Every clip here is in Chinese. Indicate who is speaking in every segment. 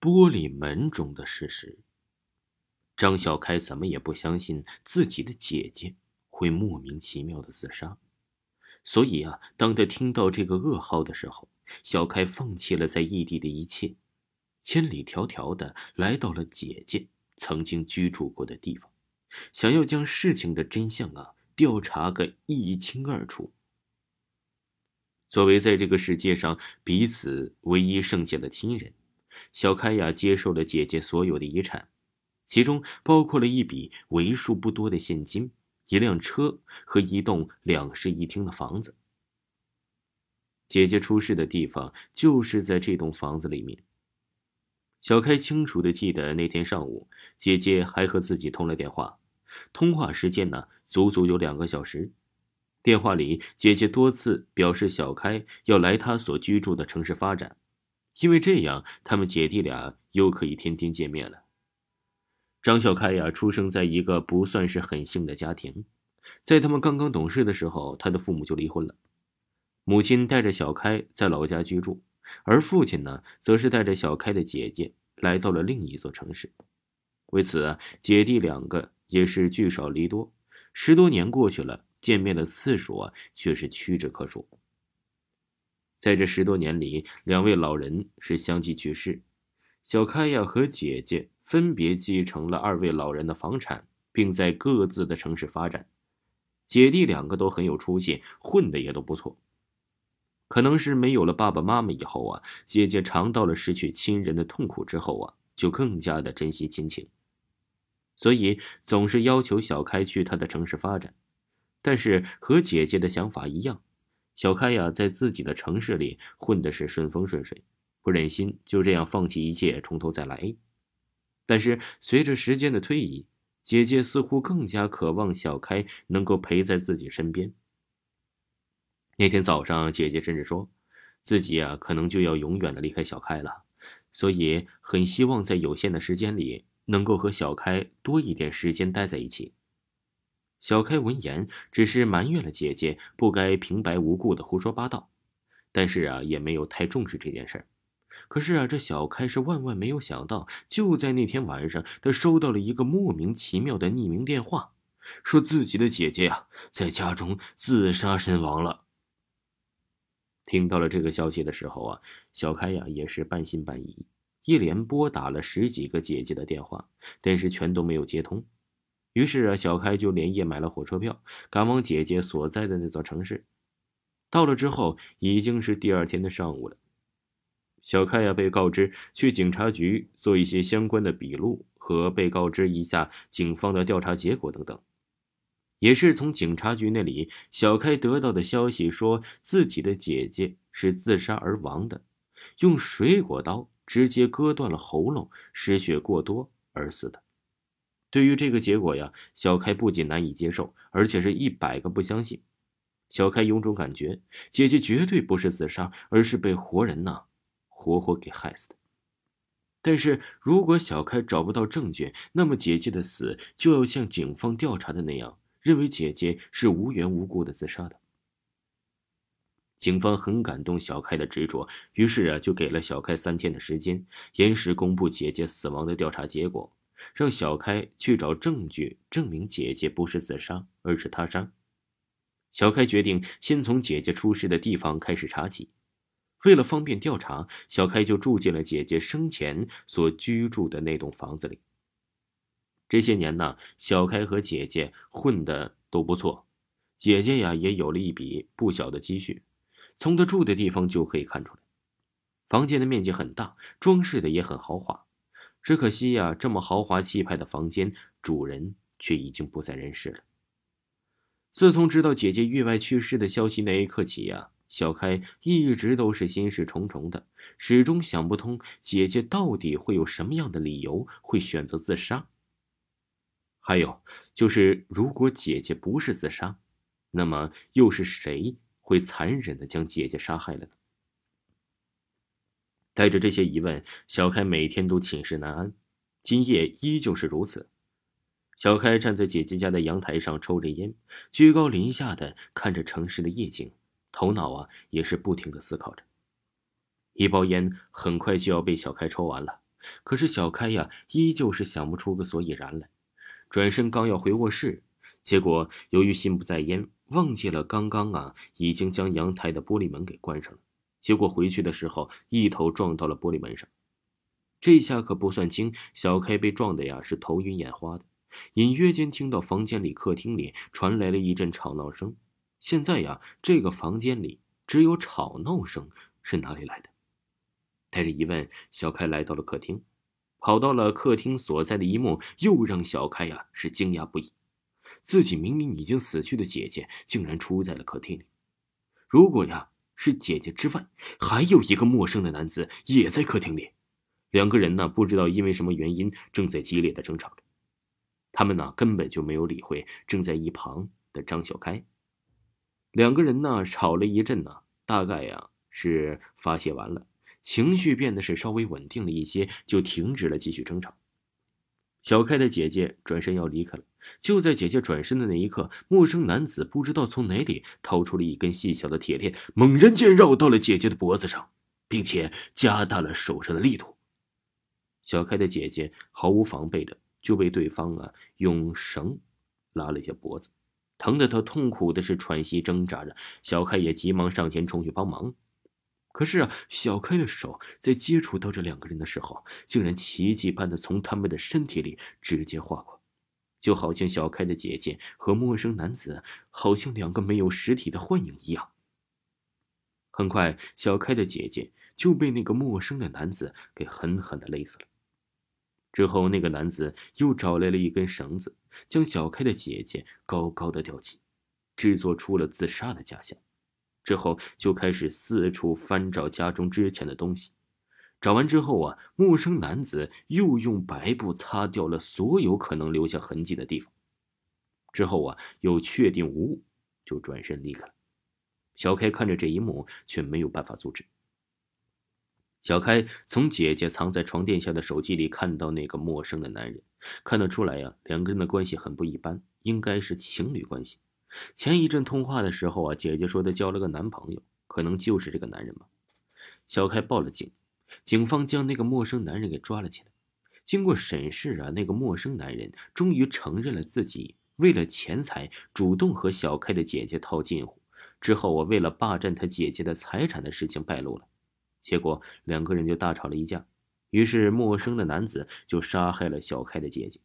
Speaker 1: 玻璃门中的事实。张小开怎么也不相信自己的姐姐会莫名其妙的自杀，所以啊，当他听到这个噩耗的时候，小开放弃了在异地的一切，千里迢迢的来到了姐姐曾经居住过的地方，想要将事情的真相啊调查个一清二楚。作为在这个世界上彼此唯一剩下的亲人，小开呀接受了姐姐所有的遗产，其中包括了一笔为数不多的现金、一辆车和一栋两室一厅的房子。姐姐出事的地方就是在这栋房子里面。小开清楚的记得那天上午，姐姐还和自己通了电话，通话时间呢足足有两个小时。电话里，姐姐多次表示小开要来她所居住的城市发展，因为这样他们姐弟俩又可以天天见面了。张小开呀，出生在一个不算是很幸的家庭，在他们刚刚懂事的时候，他的父母就离婚了，母亲带着小开在老家居住，而父亲呢，则是带着小开的姐姐来到了另一座城市。为此，姐弟两个也是聚少离多，十多年过去了。见面的次数啊，却是屈指可数。在这十多年里，两位老人是相继去世，小开呀和姐姐分别继承了二位老人的房产，并在各自的城市发展。姐弟两个都很有出息，混的也都不错。可能是没有了爸爸妈妈以后啊，姐姐尝到了失去亲人的痛苦之后啊，就更加的珍惜亲情，所以总是要求小开去他的城市发展。但是和姐姐的想法一样，小开呀在自己的城市里混的是顺风顺水，不忍心就这样放弃一切从头再来。但是随着时间的推移，姐姐似乎更加渴望小开能够陪在自己身边。那天早上，姐姐甚至说，自己啊可能就要永远的离开小开了，所以很希望在有限的时间里能够和小开多一点时间待在一起。小开闻言，只是埋怨了姐姐不该平白无故的胡说八道，但是啊，也没有太重视这件事儿。可是啊，这小开是万万没有想到，就在那天晚上，他收到了一个莫名其妙的匿名电话，说自己的姐姐呀，在家中自杀身亡了。听到了这个消息的时候啊，小开呀也是半信半疑，一连拨打了十几个姐姐的电话，但是全都没有接通。于是啊，小开就连夜买了火车票，赶往姐姐所在的那座城市。到了之后，已经是第二天的上午了。小开呀，被告知去警察局做一些相关的笔录，和被告知一下警方的调查结果等等。也是从警察局那里，小开得到的消息，说自己的姐姐是自杀而亡的，用水果刀直接割断了喉咙，失血过多而死的。对于这个结果呀，小开不仅难以接受，而且是一百个不相信。小开有种感觉，姐姐绝对不是自杀，而是被活人呐，活活给害死的。但是如果小开找不到证据，那么姐姐的死就要像警方调查的那样，认为姐姐是无缘无故的自杀的。警方很感动小开的执着，于是啊，就给了小开三天的时间，延时公布姐姐死亡的调查结果。让小开去找证据证明姐姐不是自杀，而是他杀。小开决定先从姐姐出事的地方开始查起。为了方便调查，小开就住进了姐姐生前所居住的那栋房子里。这些年呢，小开和姐姐混的都不错，姐姐呀也有了一笔不小的积蓄。从她住的地方就可以看出来，房间的面积很大，装饰的也很豪华。只可惜呀，这么豪华气派的房间，主人却已经不在人世了。自从知道姐姐意外去世的消息那一刻起呀，小开一直都是心事重重的，始终想不通姐姐到底会有什么样的理由会选择自杀。还有就是，如果姐姐不是自杀，那么又是谁会残忍的将姐姐杀害了呢？带着这些疑问，小开每天都寝食难安，今夜依旧是如此。小开站在姐姐家的阳台上抽着烟，居高临下的看着城市的夜景，头脑啊也是不停的思考着。一包烟很快就要被小开抽完了，可是小开呀，依旧是想不出个所以然来。转身刚要回卧室，结果由于心不在焉，忘记了刚刚啊已经将阳台的玻璃门给关上了。结果回去的时候，一头撞到了玻璃门上。这下可不算轻，小开被撞的呀是头晕眼花的。隐约间听到房间里、客厅里传来了一阵吵闹声。现在呀，这个房间里只有吵闹声，是哪里来的？带着疑问，小开来到了客厅，跑到了客厅所在的一幕，又让小开呀是惊讶不已。自己明明已经死去的姐姐，竟然出在了客厅里。如果呀是姐姐之外，还有一个陌生的男子也在客厅里。两个人呢，不知道因为什么原因，正在激烈的争吵着。他们呢，根本就没有理会正在一旁的张小开。两个人呢，吵了一阵呢，大概呀是发泄完了，情绪变得是稍微稳定了一些，就停止了继续争吵。小开的姐姐转身要离开了，就在姐姐转身的那一刻，陌生男子不知道从哪里掏出了一根细小的铁链，猛然间绕到了姐姐的脖子上，并且加大了手上的力度。小开的姐姐毫无防备的就被对方啊用绳拉了一下脖子，疼得她痛苦的是喘息挣扎着。小开也急忙上前冲去帮忙，可是啊，小开的手在接触到这两个人的时候，竟然奇迹般的从他们的身体里直接划过，就好像小开的姐姐和陌生男子好像两个没有实体的幻影一样。很快，小开的姐姐就被那个陌生的男子给狠狠的勒死了。之后，那个男子又找来了一根绳子，将小开的姐姐高高的吊起，制作出了自杀的假象。之后就开始四处翻找家中值钱的东西。找完之后啊，陌生男子又用白布擦掉了所有可能留下痕迹的地方。之后啊，又确定无误，就转身离开了。小开看着这一幕，却没有办法阻止。小开从姐姐藏在床垫下的手机里看到那个陌生的男人，看得出来呀，两个人的关系很不一般，应该是情侣关系。前一阵通话的时候啊，姐姐说她交了个男朋友，可能就是这个男人吧。小开报了警，警方将那个陌生男人给抓了起来。经过审视啊，那个陌生男人终于承认了自己为了钱财主动和小开的姐姐套近乎，之后我为了霸占他姐姐的财产的事情败露了。结果两个人就大吵了一架，于是陌生的男子就杀害了小开的姐姐。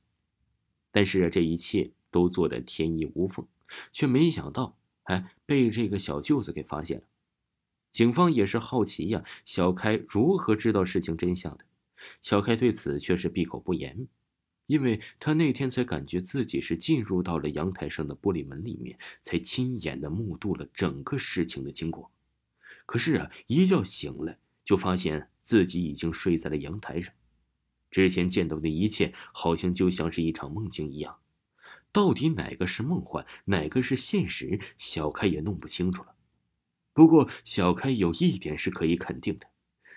Speaker 1: 但是这一切都做得天衣无缝，却没想到，哎，被这个小舅子给发现了。警方也是好奇呀，小开如何知道事情真相的？小开对此却是闭口不言，因为他那天才感觉自己是进入到了阳台上的玻璃门里面，才亲眼的目睹了整个事情的经过。可是啊，一觉醒来。就发现自己已经睡在了阳台上，之前见到的一切好像就像是一场梦境一样，到底哪个是梦幻，哪个是现实，小开也弄不清楚了。不过小开有一点是可以肯定的，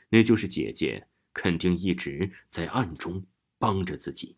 Speaker 1: 那就是姐姐肯定一直在暗中帮着自己。